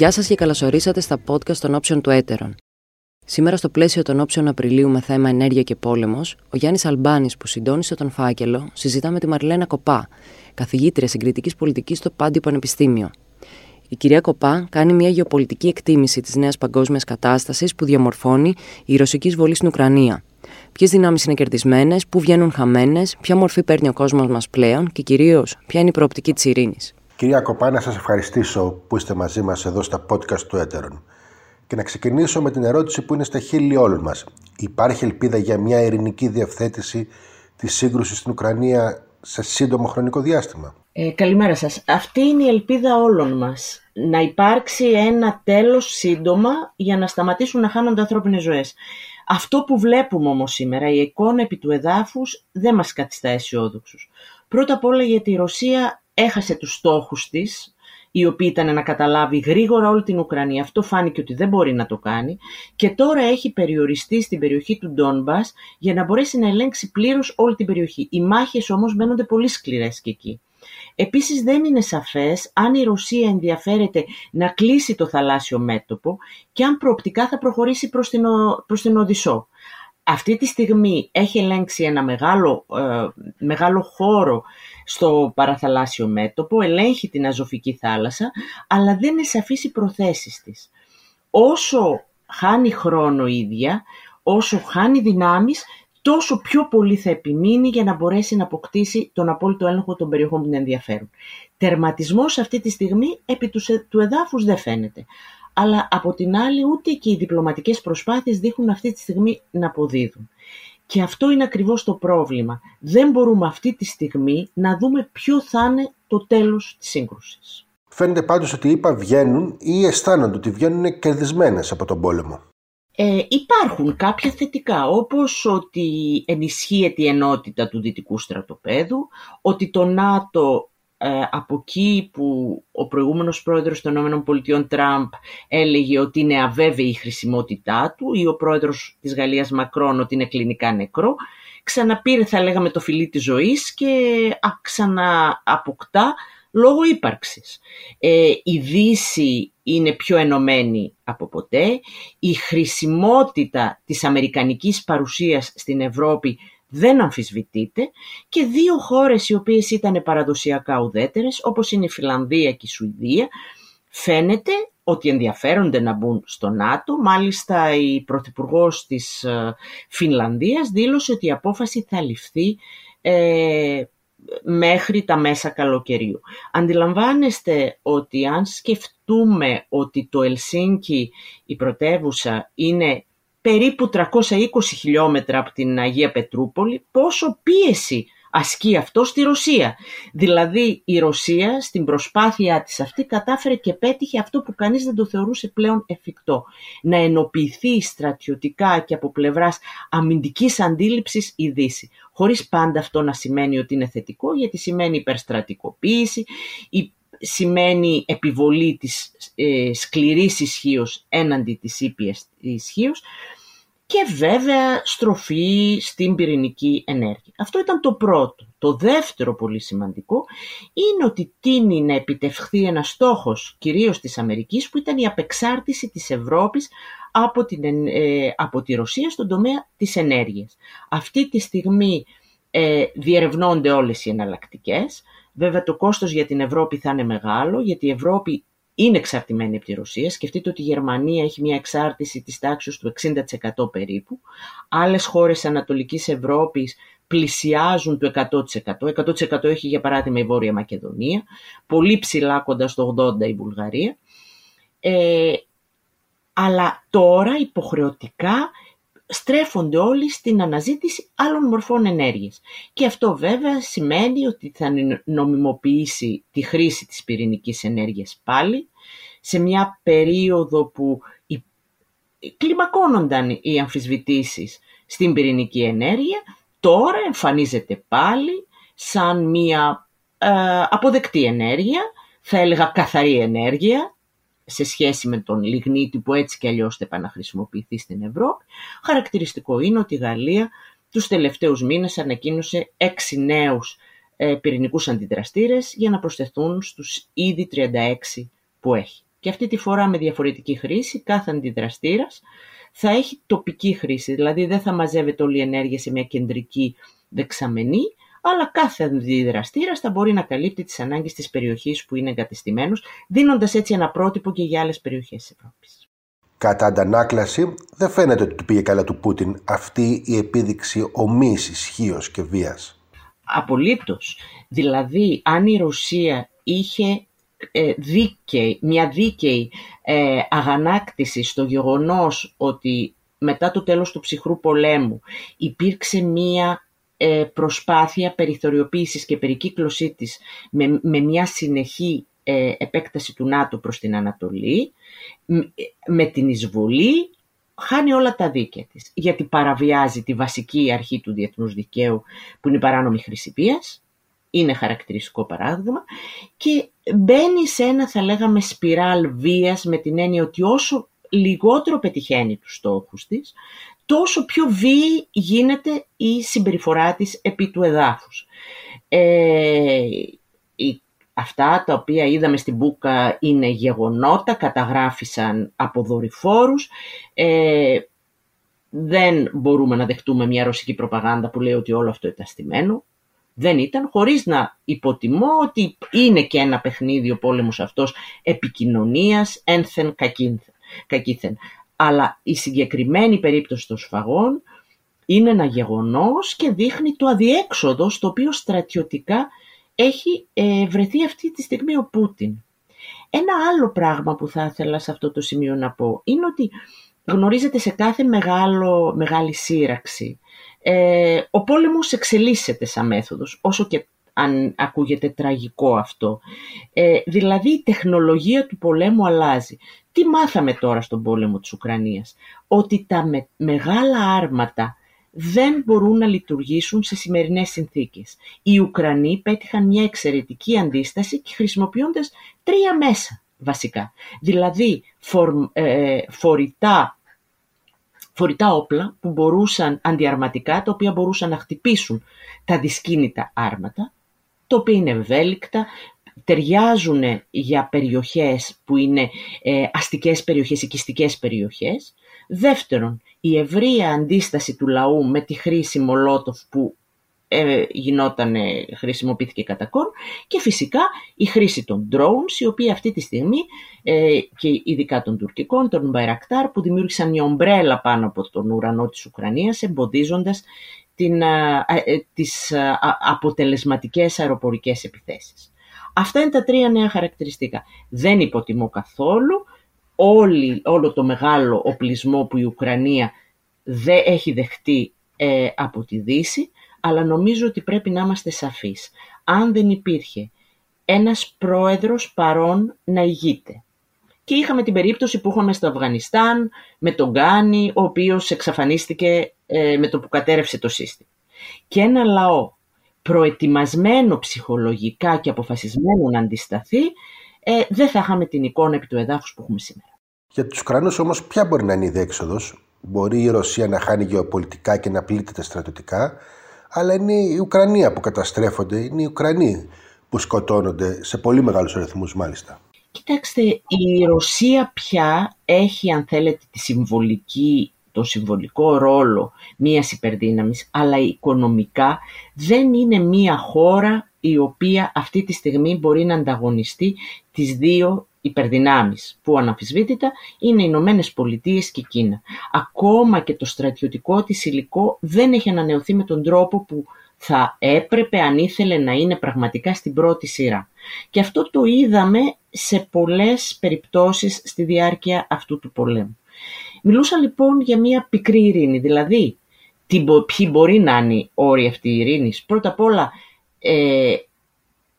Γεια σας και καλωσορίσατε στα podcast των όψεων του Έτερον. Σήμερα, στο πλαίσιο των όψεων Απριλίου με θέμα ενέργεια και πόλεμος, ο Γιάννης Αλμπάνης, που συντόνισε τον φάκελο, συζητά με τη Μαρλένα Κοπά, καθηγήτρια συγκριτικής πολιτικής στο Πάντιο Πανεπιστήμιο. Η κυρία Κοπά κάνει μια γεωπολιτική εκτίμηση της νέας παγκόσμιας κατάστασης που διαμορφώνει η ρωσική εισβολή στην Ουκρανία. Ποιες δυνάμεις είναι κερδισμένες, πού βγαίνουν χαμένες, ποια μορφή παίρνει ο κόσμος μας πλέον και κυρίως ποια είναι η προοπτική της ειρήνης. Κυρία Κοπά, να σας ευχαριστήσω που είστε μαζί μας εδώ στα podcast του Έτερον. Και να ξεκινήσω με την ερώτηση που είναι στα χείλη όλων μας. Υπάρχει ελπίδα για μια ειρηνική διευθέτηση της σύγκρουσης στην Ουκρανία σε σύντομο χρονικό διάστημα; Ε, καλημέρα σας. Αυτή είναι η ελπίδα όλων μας. Να υπάρξει ένα τέλος σύντομα για να σταματήσουν να χάνονται ανθρώπινες ζωές. Αυτό που βλέπουμε όμως σήμερα, η εικόνα επί του εδάφους, δεν μας καθιστά αισιόδοξους. Πρώτα απ' όλα γιατί η Ρωσία έχασε τους στόχους της, οι οποίοι ήταν να καταλάβει γρήγορα όλη την Ουκρανία. Αυτό φάνηκε ότι δεν μπορεί να το κάνει και τώρα έχει περιοριστεί στην περιοχή του Ντόνμπας για να μπορέσει να ελέγξει πλήρως όλη την περιοχή. Οι μάχες όμως μένονται πολύ σκληρές και εκεί. Επίσης δεν είναι σαφές αν η Ρωσία ενδιαφέρεται να κλείσει το θαλάσσιο μέτωπο και αν προοπτικά θα προχωρήσει προς την, προς την Οδυσσό. Αυτή τη στιγμή έχει ελέγξει ένα μεγάλο, ε, μεγάλο χώρο στο παραθαλάσσιο μέτωπο, ελέγχει την Αζωφική θάλασσα, αλλά δεν είναι σαφής οι προθέσεις της. Όσο χάνει χρόνο ίδια, όσο χάνει δυνάμεις, τόσο πιο πολύ θα επιμείνει για να μπορέσει να αποκτήσει τον απόλυτο έλεγχο των περιοχών που την ενδιαφέρουν. Τερματισμός αυτή τη στιγμή επί του εδάφους δεν φαίνεται. Αλλά από την άλλη ούτε και οι διπλωματικές προσπάθειες δείχνουν αυτή τη στιγμή να αποδίδουν. Και αυτό είναι ακριβώς το πρόβλημα. Δεν μπορούμε αυτή τη στιγμή να δούμε ποιο θα είναι το τέλος της σύγκρουσης. Φαίνεται πάντως ότι οι ΙΠΑ βγαίνουν ή αισθάνονται ότι βγαίνουν κερδισμένες από τον πόλεμο. Ε, υπάρχουν κάποια θετικά, όπως ότι ενισχύεται η ενότητα του δυτικού στρατοπέδου, ότι το ΝΑΤΟ ε, από εκεί που ο προηγούμενος πρόεδρος των ΗΠΑ Τραμπ έλεγε ότι είναι αβέβαιη η χρησιμότητά του ή ο πρόεδρος της Γαλλίας Μακρόν ότι είναι κλινικά νεκρό, ξαναπήρε θα λέγαμε το φιλί της ζωής και ξανααποκτά λόγω ύπαρξης. Ε, η Δύση είναι πιο ενωμένη από ποτέ, η χρησιμότητα της αμερικανικής παρουσίας στην Ευρώπη δεν αμφισβητείται και δύο χώρες οι οποίες ήταν παραδοσιακά ουδέτερες όπως είναι η Φιλανδία και η Σουηδία φαίνεται ότι ενδιαφέρονται να μπουν στο ΝΑΤΟ. Μάλιστα η Πρωθυπουργός της ε, Φινλανδίας δήλωσε ότι η απόφαση θα ληφθεί ε, μέχρι τα μέσα καλοκαιριού. Αντιλαμβάνεστε ότι αν σκεφτούμε ότι το Ελσίνκι, η πρωτεύουσα, είναι περίπου 320 χιλιόμετρα από την Αγία Πετρούπολη, πόσο πίεση ασκεί αυτό στη Ρωσία. Δηλαδή η Ρωσία στην προσπάθειά της αυτή κατάφερε και πέτυχε αυτό που κανείς δεν το θεωρούσε πλέον εφικτό. Να ενοποιηθεί στρατιωτικά και από πλευράς αμυντικής αντίληψης η Δύση. Χωρίς πάντα αυτό να σημαίνει ότι είναι θετικό γιατί σημαίνει υπερστρατικοποίηση, σημαίνει επιβολή της ε, σκληρής ισχύως έναντι της ήπιας ισχύως και βέβαια στροφή στην πυρηνική ενέργεια. Αυτό ήταν το πρώτο. Το δεύτερο πολύ σημαντικό είναι ότι τίνει να επιτευχθεί ένας στόχος κυρίως της Αμερικής που ήταν η απεξάρτηση της Ευρώπης από, την, ε, από τη Ρωσία στον τομέα της ενέργειας. Αυτή τη στιγμή ε, διερευνώνται όλες οι εναλλακτικές. Βέβαια το κόστος για την Ευρώπη θα είναι μεγάλο γιατί η Ευρώπη είναι εξαρτημένη από τη Ρωσία. Σκεφτείτε ότι η Γερμανία έχει μια εξάρτηση της τάξης του 60% περίπου. Άλλες χώρες Ανατολικής Ευρώπης πλησιάζουν το 100%. 100% έχει για παράδειγμα η Βόρεια Μακεδονία. Πολύ ψηλά κοντά στο 80% η Βουλγαρία. Ε, αλλά τώρα υποχρεωτικά στρέφονται όλοι στην αναζήτηση άλλων μορφών ενέργειας. Και αυτό βέβαια σημαίνει ότι θα νομιμοποιήσει τη χρήση της πυρηνικής ενέργειας πάλι, σε μια περίοδο που κλιμακώνονταν οι αμφισβητήσεις στην πυρηνική ενέργεια, τώρα εμφανίζεται πάλι σαν μια ε, αποδεκτή ενέργεια, θα έλεγα καθαρή ενέργεια, σε σχέση με τον λιγνίτη που έτσι και αλλιώς θα επαναχρησιμοποιηθεί στην Ευρώπη. Χαρακτηριστικό είναι ότι η Γαλλία τους τελευταίους μήνες ανακοίνωσε έξι νέους ε, πυρηνικούς αντιδραστήρες για να προσθεθούν στους ήδη 36 που έχει. Και αυτή τη φορά με διαφορετική χρήση, κάθε αντιδραστήρας θα έχει τοπική χρήση. Δηλαδή δεν θα μαζεύεται όλη η ενέργεια σε μια κεντρική δεξαμενή, αλλά κάθε αντιδραστήρα θα μπορεί να καλύπτει τις ανάγκες της περιοχής που είναι εγκατεστημένος, δίνοντας έτσι ένα πρότυπο και για άλλες περιοχές της Ευρώπης. Κατά αντανάκλαση, δεν φαίνεται ότι του πήγε καλά του Πούτιν αυτή η επίδειξη ομής ισχύως και βίας. Απολύτως. Δηλαδή, αν η Ρωσία είχε ε, δίκαιη, μια δίκαιη ε, αγανάκτηση στο γεγονός ότι μετά το τέλος του ψυχρού πολέμου υπήρξε μια ε, προσπάθεια περιθωριοποίησης και περικύκλωσή της με, με μια συνεχή ε, επέκταση του ΝΑΤΟ προς την Ανατολή, με την εισβολή χάνει όλα τα δίκαια της, γιατί παραβιάζει τη βασική αρχή του διεθνούς δικαίου που είναι η παράνομη χρήση είναι χαρακτηριστικό παράδειγμα, και μπαίνει σε ένα θα λέγαμε σπιράλ βίας με την έννοια ότι όσο λιγότερο πετυχαίνει τους στόχους της, τόσο πιο βίαιη γίνεται η συμπεριφορά της επί του εδάφους. Ε, αυτά τα οποία είδαμε στην Μπούκα είναι γεγονότα, καταγράφησαν από δορυφόρους. Ε, δεν μπορούμε να δεχτούμε μια ρωσική προπαγάνδα που λέει ότι όλο αυτό ήταν στημένο. Δεν ήταν, χωρίς να υποτιμώ ότι είναι και ένα παιχνίδι ο πόλεμος αυτός επικοινωνίας ένθεν κακήθεν. Αλλά η συγκεκριμένη περίπτωση των σφαγών είναι ένα γεγονός και δείχνει το αδιέξοδο στο οποίο στρατιωτικά έχει ε, βρεθεί αυτή τη στιγμή ο Πούτιν. Ένα άλλο πράγμα που θα ήθελα σε αυτό το σημείο να πω είναι ότι γνωρίζετε σε κάθε μεγάλο, μεγάλη σύραξη ε, ο πόλεμος εξελίσσεται σαν μέθοδος, όσο και αν ακούγεται τραγικό αυτό. Ε, δηλαδή η τεχνολογία του πολέμου αλλάζει. Τι μάθαμε τώρα στον πόλεμο της Ουκρανίας; Ότι τα μεγάλα άρματα δεν μπορούν να λειτουργήσουν σε σημερινές συνθήκες. Οι Ουκρανοί πέτυχαν μια εξαιρετική αντίσταση και χρησιμοποιώντας τρία μέσα βασικά. Δηλαδή ε, φορητά, φορητά όπλα που μπορούσαν αντιαρματικά, τα οποία μπορούσαν να χτυπήσουν τα δυσκίνητα άρματα, τα οποία είναι ευέλικτα, ταιριάζουν για περιοχές που είναι ε, αστικές περιοχές, οικιστικές περιοχές. Δεύτερον, η ευρεία αντίσταση του λαού με τη χρήση μολότοφ που ε, γινόταν, χρησιμοποιήθηκε κατά κόρ και φυσικά η χρήση των drones, η οποία αυτή τη στιγμή ε, και ειδικά των τουρκικών, των Μπαϊρακτάρ, που δημιούργησαν μια ομπρέλα πάνω από τον ουρανό της Ουκρανίας, εμποδίζοντας την, ε, τις αποτελεσματικές αεροπορικές επιθέσεις. Αυτά είναι τα τρία νέα χαρακτηριστικά. Δεν υποτιμώ καθόλου όλη, όλο το μεγάλο οπλισμό που η Ουκρανία δεν έχει δεχτεί ε, από τη Δύση, αλλά νομίζω ότι πρέπει να είμαστε σαφείς. Αν δεν υπήρχε ένας πρόεδρος παρόν να ηγείται. Και είχαμε την περίπτωση που είχαμε στο Αφγανιστάν με τον Γκάνι, ο οποίος εξαφανίστηκε ε, με το που κατέρευσε το σύστημα. Και ένα λαό προετοιμασμένο ψυχολογικά και αποφασισμένο να αντισταθεί, ε, δεν θα είχαμε την εικόνα επί του εδάφους που έχουμε σήμερα. Για τους Ουκρανούς όμως ποια μπορεί να είναι η διέξοδος. Μπορεί η Ρωσία να χάνει γεωπολιτικά και να πλήττεται στρατιωτικά, αλλά είναι η Ουκρανία που καταστρέφονται, είναι οι Ουκρανοί που σκοτώνονται σε πολύ μεγάλους αριθμούς μάλιστα. Κοιτάξτε, η Ρωσία πια έχει αν θέλετε τη συμβολική το συμβολικό ρόλο μιας υπερδύναμης, αλλά οικονομικά δεν είναι μια χώρα η οποία αυτή τη στιγμή μπορεί να ανταγωνιστεί τις δύο υπερδυνάμεις που αναμφισβήτητα είναι οι Ηνωμένες Πολιτείες και η Κίνα. Ακόμα και το στρατιωτικό της υλικό δεν έχει ανανεωθεί με τον τρόπο που θα έπρεπε αν ήθελε να είναι πραγματικά στην πρώτη σειρά. Και αυτό το είδαμε σε πολλές περιπτώσεις στη διάρκεια αυτού του πολέμου. Μιλούσα λοιπόν για μια πικρή ειρήνη, δηλαδή τι, ποιοι μπορεί να είναι οι όροι αυτή η ειρήνης. Πρώτα απ' όλα ε,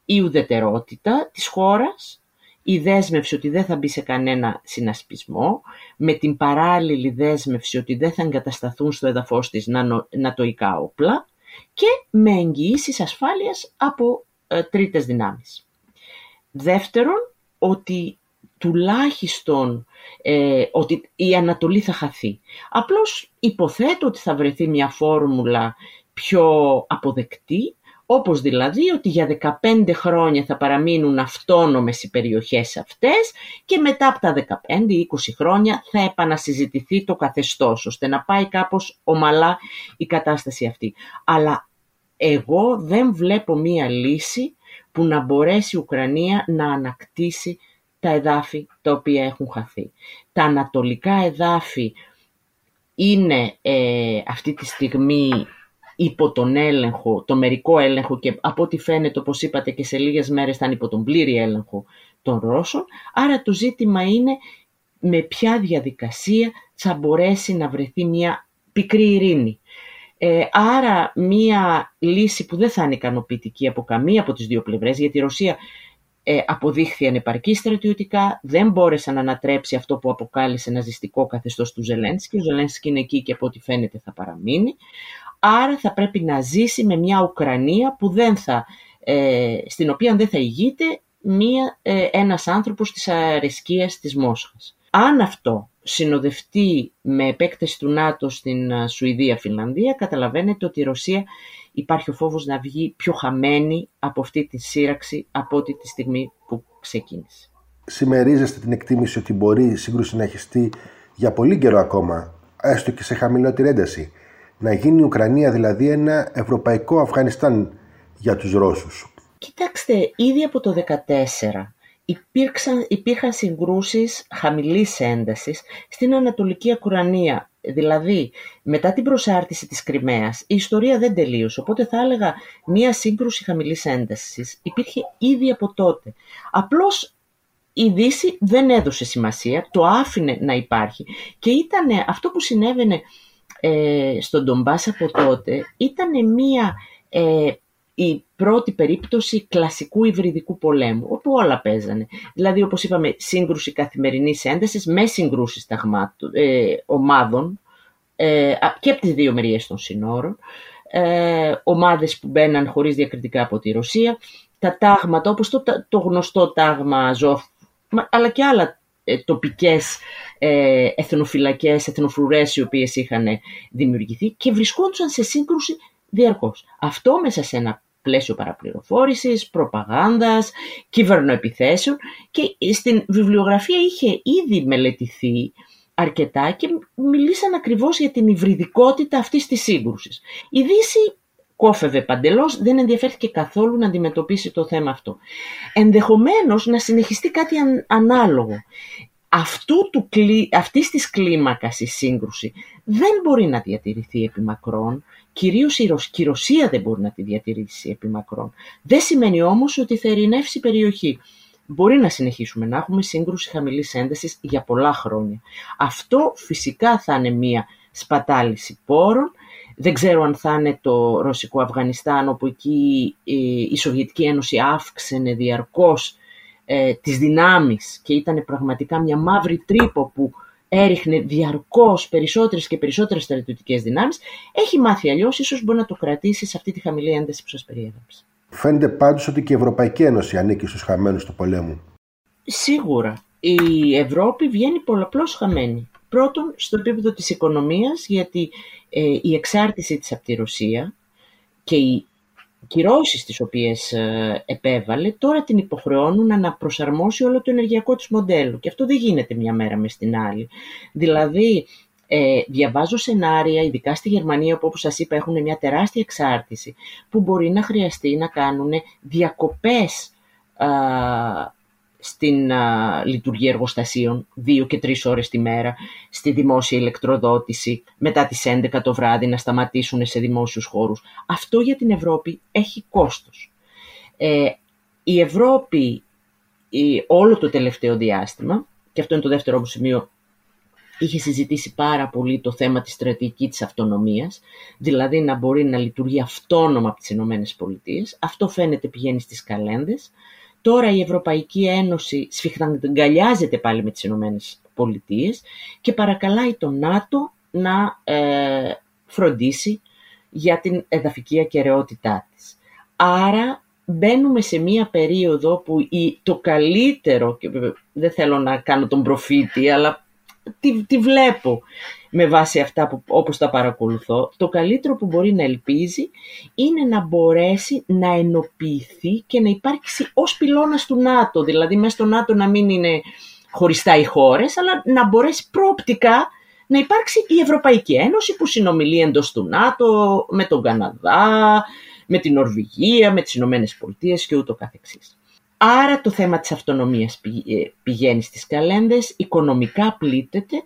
η ουδετερότητα της χώρας, η δέσμευση ότι δεν θα μπει σε κανένα συνασπισμό, με την παράλληλη δέσμευση ότι δεν θα εγκατασταθούν στο έδαφος της νατοϊκά όπλα και με εγγυήσεις ασφάλειας από ε, τρίτες δυνάμεις. Δεύτερον, ότι τουλάχιστον ε, ότι η Ανατολή θα χαθεί. Απλώς υποθέτω ότι θα βρεθεί μια φόρμουλα πιο αποδεκτή, όπως δηλαδή ότι για 15 χρόνια θα παραμείνουν αυτόνομες οι περιοχές αυτές και μετά από τα 15-20 χρόνια θα επανασυζητηθεί το καθεστώς, ώστε να πάει κάπως ομαλά η κατάσταση αυτή. Αλλά εγώ δεν βλέπω μία λύση που να μπορέσει η Ουκρανία να ανακτήσει τα εδάφη τα οποία έχουν χαθεί. Τα ανατολικά εδάφη είναι ε, αυτή τη στιγμή υπό τον έλεγχο, το μερικό έλεγχο και από ό,τι φαίνεται, όπως είπατε και σε λίγες μέρες θα είναι υπό τον πλήρη έλεγχο των Ρώσων. Άρα το ζήτημα είναι με ποια διαδικασία θα μπορέσει να βρεθεί μια πικρή ειρήνη. Ε, άρα μια λύση που δεν θα είναι ικανοποιητική από καμία από τις δύο πλευρές, γιατί η Ρωσία ε, αποδείχθη ανεπαρκή στρατιωτικά, δεν μπόρεσε να ανατρέψει αυτό που αποκάλυψε ναζιστικό καθεστώς του Ζελένσκι. Ο Ζελένσκι είναι εκεί και από ό,τι φαίνεται θα παραμείνει. Άρα θα πρέπει να ζήσει με μια Ουκρανία που δεν θα, ε, στην οποία δεν θα ηγείται μια, ε, ένας άνθρωπος της αρεσκίας της Μόσχας. Αν αυτό συνοδευτεί με επέκταση του ΝΑΤΟ στην ε, Σουηδία-Φιλανδία, καταλαβαίνετε ότι η Ρωσία υπάρχει ο φόβος να βγει πιο χαμένη από αυτή τη σύραξη από ό,τι τη στιγμή που ξεκίνησε. Συμμερίζεστε την εκτίμηση ότι μπορεί η σύγκρουση να χεστεί για πολύ καιρό ακόμα, έστω και σε χαμηλότερη ένταση; Να γίνει η Ουκρανία δηλαδή ένα ευρωπαϊκό Αφγανιστάν για τους Ρώσους; Κοιτάξτε, ήδη από το 2014 υπήρξαν, υπήρχαν συγκρούσεις χαμηλής έντασης στην Ανατολική Ουκρανία. Δηλαδή, μετά την προσάρτηση της Κρυμαίας, η ιστορία δεν τελείωσε, οπότε θα έλεγα μία σύγκρουση χαμηλής έντασης υπήρχε ήδη από τότε. Απλώς η Δύση δεν έδωσε σημασία, το άφηνε να υπάρχει και ήταν αυτό που συνέβαινε ε, στον Ντομπάς από τότε, ήταν μία ε, η πρώτη περίπτωση κλασικού υβριδικού πολέμου, όπου όλα παίζανε. Δηλαδή, όπως είπαμε, σύγκρουση καθημερινής έντασης με συγκρούσεις ε, ομάδων ε, και από τις δύο μεριές των συνόρων, ε, ομάδες που μπαίναν χωρίς διακριτικά από τη Ρωσία, τα τάγματα, όπως το, το γνωστό τάγμα Ζόφ, αλλά και άλλα ε, τοπικές ε, εθνοφυλακές, εθνοφρουρές οι οποίες είχαν δημιουργηθεί και βρισκόντουσαν σε σύγκρουση διαρκώς. Αυτό μέσα σε ένα πλαίσιο παραπληροφόρησης, προπαγάνδας, κυβερνοεπιθέσεων και στην βιβλιογραφία είχε ήδη μελετηθεί αρκετά και μιλήσαν ακριβώς για την υβριδικότητα αυτής της σύγκρουσης. Η Δύση κόφευε παντελώς, δεν ενδιαφέρθηκε καθόλου να αντιμετωπίσει το θέμα αυτό. Ενδεχομένως να συνεχιστεί κάτι ανάλογο. Αυτού του, αυτής της κλίμακας η σύγκρουση δεν μπορεί να διατηρηθεί επί μακρόν, κυρίως η Ρωσία δεν μπορεί να τη διατηρήσει επί μακρόν. Δεν σημαίνει όμως ότι θα ειρηνεύσει η περιοχή. Μπορεί να συνεχίσουμε να έχουμε σύγκρουση χαμηλής έντασης για πολλά χρόνια. Αυτό φυσικά θα είναι μία σπατάληση πόρων. Δεν ξέρω αν θα είναι το ρωσικό Αφγανιστάν, όπου εκεί ε, η Σοβιετική Ένωση αύξαινε διαρκώς ε, τις δυνάμεις και ήταν πραγματικά μια μαύρη τρύπο που έριχνε διαρκώς περισσότερες και περισσότερες στρατιωτικές δυνάμεις, έχει μάθει αλλιώς ίσως μπορεί να το κρατήσει σε αυτή τη χαμηλή ένταση που σας περιέγραψα. Φαίνεται πάντως ότι και η Ευρωπαϊκή Ένωση ανήκει στους χαμένους του πολέμου. Σίγουρα. Η Ευρώπη βγαίνει πολλαπλώς χαμένη. Πρώτον, στο επίπεδο της οικονομίας, γιατί ε, η εξάρτηση της από τη Ρωσία και η κυρώσεις τις οποίες ε, επέβαλε τώρα την υποχρεώνουν να προσαρμόσει όλο το ενεργειακό της μοντέλο και αυτό δεν γίνεται μια μέρα μες στην άλλη. Δηλαδή ε, διαβάζω σενάρια, ειδικά στη Γερμανία που όπως σας είπα έχουν μια τεράστια εξάρτηση που μπορεί να χρειαστεί να κάνουν διακοπές στην α, λειτουργία εργοστασίων δύο και τρεις ώρες τη μέρα, στη δημόσια ηλεκτροδότηση, μετά τις 11 το βράδυ να σταματήσουν σε δημόσιους χώρους. Αυτό για την Ευρώπη έχει κόστος. Ε, η Ευρώπη όλο το τελευταίο διάστημα, και αυτό είναι το δεύτερο μου σημείο, είχε συζητήσει πάρα πολύ το θέμα της στρατηγικής της αυτονομίας, δηλαδή να μπορεί να λειτουργεί αυτόνομα από τις Ηνωμένες Πολιτείες. Αυτό φαίνεται πηγαίνει στις καλένδες. Τώρα η Ευρωπαϊκή Ένωση σφιχταγκαλιάζεται πάλι με τις Ηνωμένες Πολιτείες και παρακαλάει το ΝΑΤΟ να ε, φροντίσει για την εδαφική ακαιρεότητά της. Άρα μπαίνουμε σε μία περίοδο που η, το καλύτερο, και δεν θέλω να κάνω τον προφήτη, αλλά τη, τη βλέπω με βάση αυτά που, όπως τα παρακολουθώ, το καλύτερο που μπορεί να ελπίζει είναι να μπορέσει να ενοποιηθεί και να υπάρξει ως πυλώνας του ΝΑΤΟ. Δηλαδή μέσα στο ΝΑΤΟ να μην είναι χωριστά οι χώρες, αλλά να μπορέσει προοπτικά να υπάρξει η Ευρωπαϊκή Ένωση που συνομιλεί εντός του ΝΑΤΟ με τον Καναδά, με την Νορβηγία, με τις Ηνωμένες Πολιτείες και ούτω καθεξής. Άρα το θέμα της αυτονομίας ε, πηγαίνει στις καλένδες, οικονομικά πλήττεται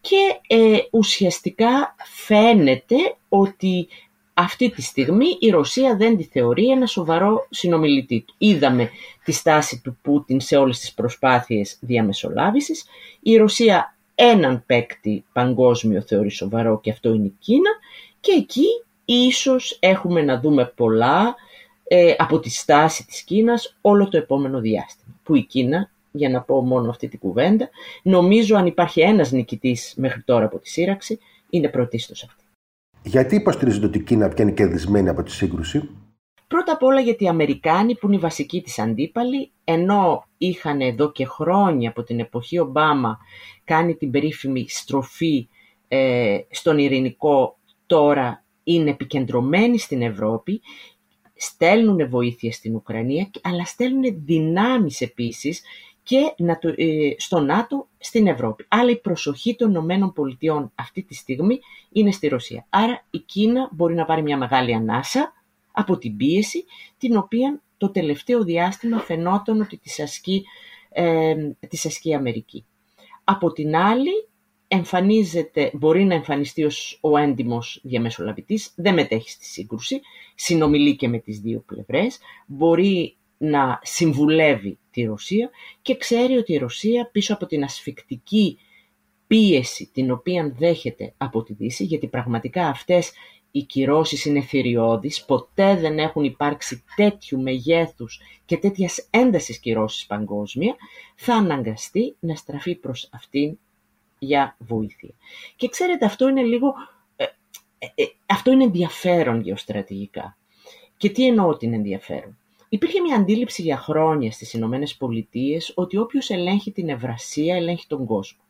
και ε, ουσιαστικά φαίνεται ότι αυτή τη στιγμή η Ρωσία δεν τη θεωρεί ένα σοβαρό συνομιλητή του. Είδαμε τη στάση του Πούτιν σε όλες τις προσπάθειες διαμεσολάβησης. Η Ρωσία έναν παίκτη παγκόσμιο θεωρεί σοβαρό και αυτό είναι η Κίνα και εκεί ίσως έχουμε να δούμε πολλά ε, από τη στάση της Κίνας όλο το επόμενο διάστημα. Που η Κίνα, για να πω μόνο αυτή την κουβέντα, νομίζω αν υπάρχει ένας νικητής μέχρι τώρα από τη σύραξη, είναι πρωτίστως αυτή. Γιατί υποστηρίζετε ότι η Κίνα πιάνει κερδισμένη από τη σύγκρουση; Πρώτα απ' όλα γιατί οι Αμερικάνοι που είναι οι βασικοί της αντίπαλοι, ενώ είχαν εδώ και χρόνια από την εποχή Ομπάμα κάνει την περίφημη στροφή ε, στον ειρηνικό, τώρα είναι επικεντρωμένοι στην Ευρώπη, στέλνουν βοήθεια στην Ουκρανία, αλλά στέλνουν δυνάμεις επίσης και ε, στο ΝΑΤΟ στην Ευρώπη. Αλλά η προσοχή των Ηνωμένων Πολιτειών αυτή τη στιγμή είναι στη Ρωσία. Άρα η Κίνα μπορεί να πάρει μια μεγάλη ανάσα από την πίεση την οποία το τελευταίο διάστημα φαινόταν ότι της ασκεί, ε, της ασκεί η Αμερική. Από την άλλη εμφανίζεται, μπορεί να εμφανιστεί ως ο έντιμος διαμεσολαβητής, δεν μετέχει στη σύγκρουση, συνομιλεί και με τις δύο πλευρές, μπορεί να συμβουλεύει τη Ρωσία και ξέρει ότι η Ρωσία πίσω από την ασφικτική πίεση την οποία δέχεται από τη Δύση, γιατί πραγματικά αυτές οι κυρώσεις είναι θηριώδεις, ποτέ δεν έχουν υπάρξει τέτοιου μεγέθους και τέτοιας έντασης κυρώσεις παγκόσμια, θα αναγκαστεί να στραφεί προς αυτήν για βοήθεια. Και ξέρετε, αυτό είναι λίγο... Ε, ε, ε, αυτό είναι ενδιαφέρον γεωστρατηγικά. Και τι εννοώ ότι είναι ενδιαφέρον; Υπήρχε μια αντίληψη για χρόνια στις Ηνωμένες Πολιτείες ότι όποιος ελέγχει την Ευρασία ελέγχει τον κόσμο.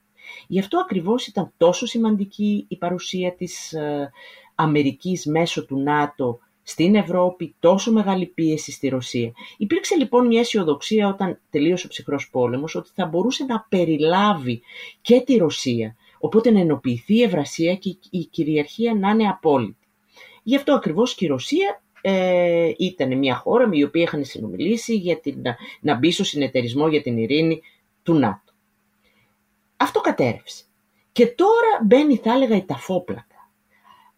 Γι' αυτό ακριβώς ήταν τόσο σημαντική η παρουσία της Αμερικής μέσω του ΝΑΤΟ στην Ευρώπη, τόσο μεγάλη πίεση στη Ρωσία. Υπήρξε λοιπόν μια αισιοδοξία όταν τελείωσε ο ψυχρός πόλεμος ότι θα μπορούσε να περιλάβει και τη Ρωσία, οπότε να ενοποιηθεί η Ευρασία και η κυριαρχία να είναι απόλυτη. Γι' αυτό ακριβώς και η Ρωσία ε, ήταν μια χώρα με η οποία είχαν συνομιλήσει για την, να μπει στο συνεταιρισμό για την ειρήνη του ΝΑΤΟ. Αυτό κατέρευσε. Και τώρα μπαίνει θα έλεγα η ταφόπλακα.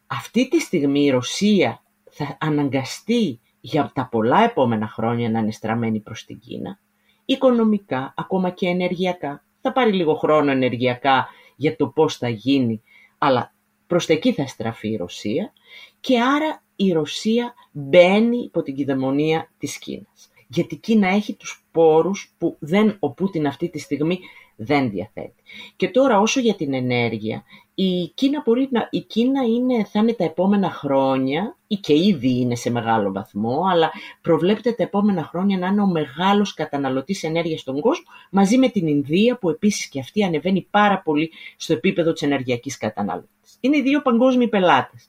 Αυτή τη στιγμή η Ρωσία θα αναγκαστεί για τα πολλά επόμενα χρόνια να είναι στραμμένη προς την Κίνα, οικονομικά, ακόμα και ενεργειακά. Θα πάρει λίγο χρόνο ενεργειακά για το πώς θα γίνει, αλλά προς τα εκεί θα στραφεί η Ρωσία και άρα η Ρωσία μπαίνει υπό την κυδαιμονία της Κίνας. Γιατί η Κίνα έχει τους πόρους που δεν, ο Πούτιν αυτή τη στιγμή δεν διαθέτει. Και τώρα όσο για την ενέργεια, η Κίνα, μπορεί να, η Κίνα είναι, θα είναι τα επόμενα χρόνια, ή και ήδη είναι σε μεγάλο βαθμό, αλλά προβλέπεται τα επόμενα χρόνια να είναι ο μεγάλος καταναλωτής ενέργειας στον κόσμο, μαζί με την Ινδία που επίσης και αυτή ανεβαίνει πάρα πολύ στο επίπεδο της ενεργειακής κατανάλωσης. Είναι οι δύο παγκόσμιοι πελάτες.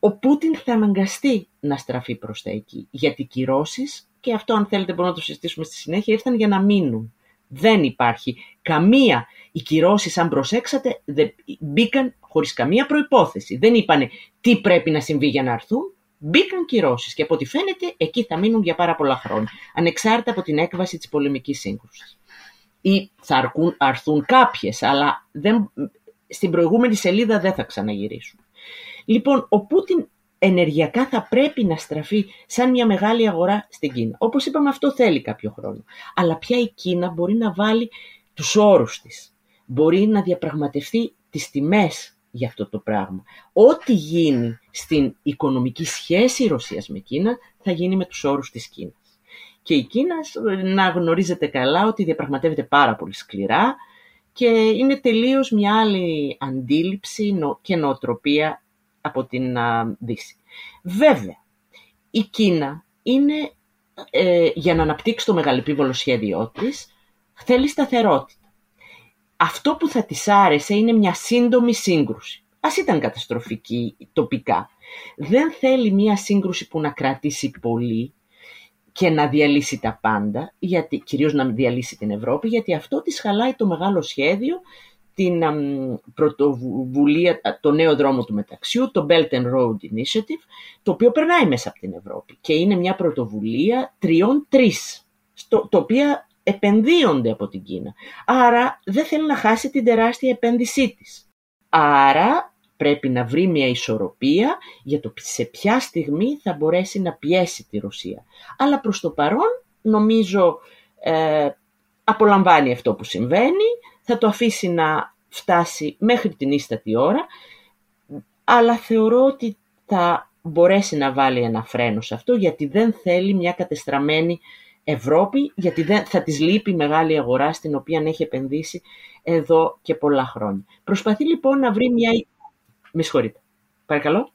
Ο Πούτιν θα αναγκαστεί να στραφεί προς τα εκεί, γιατί οι κυρώσεις, και αυτό αν θέλετε μπορούμε να το συζητήσουμε στη συνέχεια, ήρθαν για να μείνουν. Δεν υπάρχει καμία. Οι κυρώσεις, αν προσέξατε, μπήκαν χωρίς καμία προπόθεση. Δεν είπανε τι πρέπει να συμβεί για να έρθουν. Μπήκαν κυρώσεις και από ό,τι φαίνεται εκεί θα μείνουν για πάρα πολλά χρόνια. Ανεξάρτητα από την έκβαση της πολεμικής σύγκρουσης. Ή θα αρκούν, αρθούν κάποιες, αλλά δεν, στην προηγούμενη σελίδα δεν θα ξαναγυρίσουν. Λοιπόν, ο Πούτιν ενεργειακά θα πρέπει να στραφεί σαν μια μεγάλη αγορά στην Κίνα. Όπως είπαμε αυτό θέλει κάποιο χρόνο. Αλλά πια η Κίνα μπορεί να βάλει τους όρους της. Μπορεί να διαπραγματευτεί τις τιμές για αυτό το πράγμα. Ό,τι γίνει στην οικονομική σχέση Ρωσίας με Κίνα θα γίνει με τους όρους της Κίνας. Και η Κίνα να γνωρίζετε καλά ότι διαπραγματεύεται πάρα πολύ σκληρά και είναι τελείως μια άλλη αντίληψη και νοοτροπία από την Δύση. Βέβαια, η Κίνα είναι, ε, για να αναπτύξει το μεγαλεπίβολο σχέδιό της, θέλει σταθερότητα. αυτό που θα της άρεσε είναι μια σύντομη σύγκρουση. Ας ήταν καταστροφική τοπικά. Δεν θέλει μια σύγκρουση που να κρατήσει πολύ και να διαλύσει τα πάντα, γιατί, κυρίως να διαλύσει την Ευρώπη, γιατί αυτό της χαλάει το μεγάλο σχέδιο, την πρωτοβουλία, το νέο δρόμο του μεταξιού, το Belt and Road Initiative, το οποίο περνάει μέσα από την Ευρώπη και είναι μια πρωτοβουλία τριών-τρεις, το οποίο επενδύονται από την Κίνα. Άρα δεν θέλει να χάσει την τεράστια επένδυσή της. Άρα πρέπει να βρει μια ισορροπία για το σε ποια στιγμή θα μπορέσει να πιέσει τη Ρωσία. Αλλά προς το παρόν νομίζω ε, απολαμβάνει αυτό που συμβαίνει, θα το αφήσει να φτάσει μέχρι την ίστατη ώρα, αλλά θεωρώ ότι θα μπορέσει να βάλει ένα φρένο σε αυτό, γιατί δεν θέλει μια κατεστραμμένη Ευρώπη, γιατί δεν, θα της λείπει μεγάλη αγορά στην οποία έχει επενδύσει εδώ και πολλά χρόνια. Προσπαθεί λοιπόν να βρει μια με συγχωρείτε. Παρακαλώ.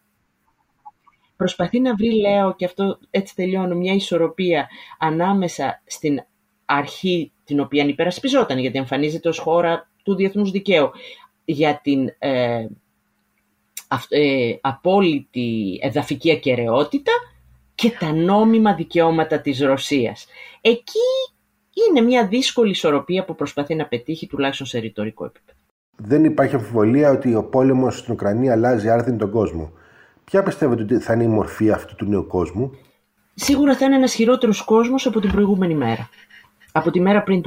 Προσπαθεί να βρει, λέω, και αυτό έτσι τελειώνω, μια ισορροπία ανάμεσα στην αρχή την οποία υπερασπιζόταν, γιατί εμφανίζεται ως χώρα του διεθνούς δικαίου, για την ε, ε, απόλυτη εδαφική ακαιρεότητα και τα νόμιμα δικαιώματα της Ρωσίας. Εκεί είναι μια δύσκολη ισορροπία που προσπαθεί να πετύχει τουλάχιστον σε ρητορικό επίπεδο. Δεν υπάρχει αμφιβολία ότι ο πόλεμος στην Ουκρανία αλλάζει άρδιν τον κόσμο. Ποια πιστεύετε ότι θα είναι η μορφή αυτού του νέου κόσμου, Σίγουρα θα είναι ένας χειρότερος κόσμος από την προηγούμενη μέρα. Από τη μέρα πριν,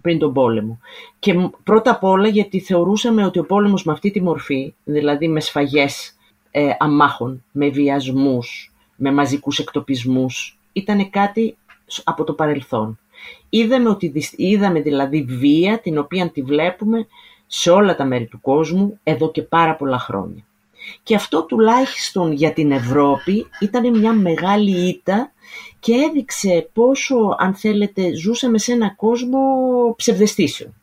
πριν τον πόλεμο. Και πρώτα απ' όλα γιατί θεωρούσαμε ότι ο πόλεμος με αυτή τη μορφή, δηλαδή με σφαγές ε, αμάχων, με βιασμούς, με μαζικούς εκτοπισμούς, ήταν κάτι από το παρελθόν. Είδαμε, ότι, είδαμε δηλαδή βία την οποία τη βλέπουμε σε όλα τα μέρη του κόσμου εδώ και πάρα πολλά χρόνια. Και αυτό τουλάχιστον για την Ευρώπη ήταν μια μεγάλη ήττα και έδειξε πόσο, αν θέλετε, ζούσαμε σε ένα κόσμο ψευδεστήσεων.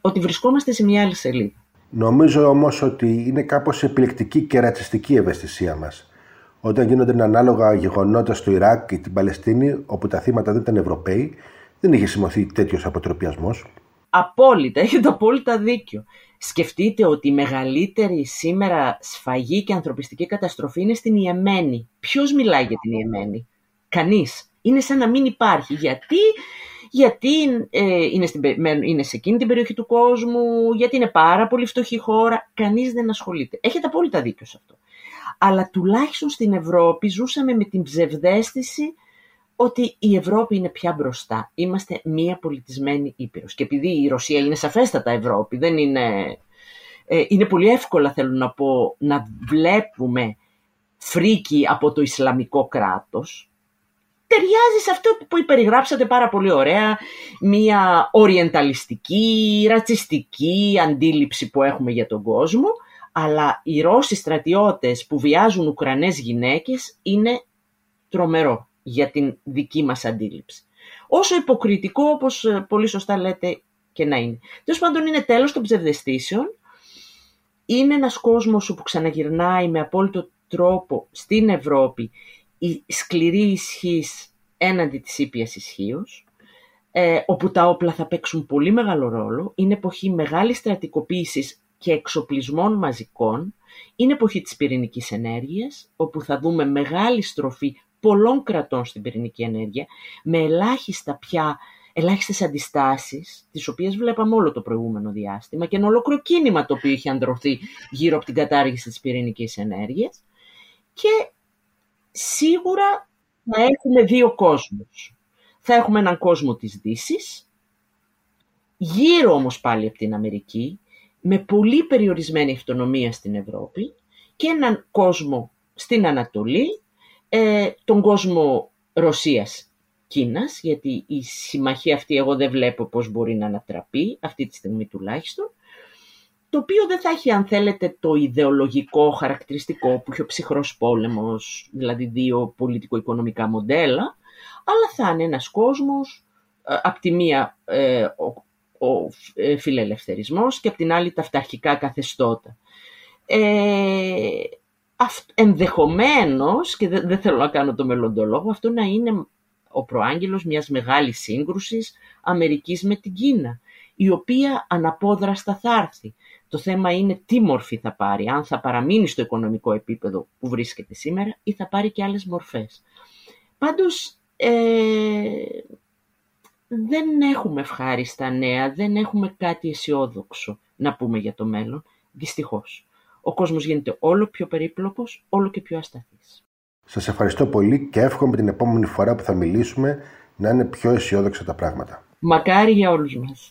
Ότι βρισκόμαστε σε μια άλλη σελίδα. Νομίζω όμως ότι είναι κάπως επιλεκτική και ρατσιστική η ευαισθησία μας. Όταν γίνονται ανάλογα γεγονότα στο Ιράκ και την Παλαιστίνη, όπου τα θύματα δεν ήταν Ευρωπαίοι, δεν είχε σημωθεί τέτοιος αποτροπιασμός. Απόλυτα, έχετε απόλυτα δίκιο. Σκεφτείτε ότι η μεγαλύτερη σήμερα σφαγή και ανθρωπιστική καταστροφή είναι στην Ιεμένη. Ποιος μιλάει για την Ιεμένη; Κανείς. Είναι σαν να μην υπάρχει. Γιατί, γιατί ε, είναι, στην, είναι σε εκείνη την περιοχή του κόσμου, γιατί είναι πάρα πολύ φτωχή χώρα. Κανείς δεν ασχολείται. Έχετε απόλυτα δίκιο σε αυτό. Αλλά τουλάχιστον στην Ευρώπη ζούσαμε με την ψευδέστηση ότι η Ευρώπη είναι πια μπροστά. Είμαστε μία πολιτισμένη ήπειρος. Και επειδή η Ρωσία είναι σαφέστατα Ευρώπη, δεν είναι... Ε, είναι πολύ εύκολα, θέλω να πω, να βλέπουμε φρίκι από το Ισλαμικό κράτος. Ταιριάζει σε αυτό που περιγράψατε πάρα πολύ ωραία, μία οριενταλιστική, ρατσιστική αντίληψη που έχουμε για τον κόσμο, αλλά οι Ρώσοι στρατιώτες που βιάζουν Ουκρανές γυναίκες είναι τρομερό για την δική μας αντίληψη. Όσο υποκριτικό, όπως ε, πολύ σωστά λέτε και να είναι. Τέλος πάντων είναι τέλος των ψευδεστήσεων. Είναι ένας κόσμος που ξαναγυρνάει με απόλυτο τρόπο στην Ευρώπη η σκληρή ισχύς έναντι της ήπιας ισχύως, ε, όπου τα όπλα θα παίξουν πολύ μεγάλο ρόλο. Είναι εποχή μεγάλης στρατικοποίησης και εξοπλισμών μαζικών. Είναι εποχή της πυρηνικής ενέργειας, όπου θα δούμε μεγάλη στροφή πολλών κρατών στην πυρηνική ενέργεια, με ελάχιστα πια ελάχιστες αντιστάσεις, τις οποίες βλέπαμε όλο το προηγούμενο διάστημα και ένα ολόκληρο κίνημα το οποίο είχε ανδρωθεί γύρω από την κατάργηση της πυρηνικής ενέργειας και σίγουρα θα έχουμε δύο κόσμους. Θα έχουμε έναν κόσμο της δύσης, γύρω όμως πάλι από την Αμερική, με πολύ περιορισμένη αυτονομία στην Ευρώπη και έναν κόσμο στην Ανατολή ε, τον κόσμο Ρωσίας-Κίνας, γιατί η συμμαχία αυτή εγώ δεν βλέπω πώς μπορεί να ανατραπεί, αυτή τη στιγμή τουλάχιστον, το οποίο δεν θα έχει, αν θέλετε, το ιδεολογικό χαρακτηριστικό που έχει ο ψυχρός πόλεμος, δηλαδή δύο πολιτικο-οικονομικά μοντέλα, αλλά θα είναι ένας κόσμος, ε, από τη μία ε, ο, ο ε, φιλελευθερισμός και από την άλλη τα αυταρχικά καθεστώτα. Ε, ενδεχομένως, και δεν, θέλω να κάνω το μελλοντολόγο, αυτό να είναι ο προάγγελος μιας μεγάλης σύγκρουσης Αμερικής με την Κίνα, η οποία αναπόδραστα θα έρθει. Το θέμα είναι τι μορφή θα πάρει, αν θα παραμείνει στο οικονομικό επίπεδο που βρίσκεται σήμερα ή θα πάρει και άλλες μορφές. Πάντως, ε, δεν έχουμε ευχάριστα νέα, δεν έχουμε κάτι αισιόδοξο να πούμε για το μέλλον, δυστυχώς. Ο κόσμος γίνεται όλο πιο περίπλοκος, όλο και πιο ασταθής. Σας ευχαριστώ πολύ και εύχομαι την επόμενη φορά που θα μιλήσουμε να είναι πιο αισιόδοξα τα πράγματα. Μακάρι για όλους μας.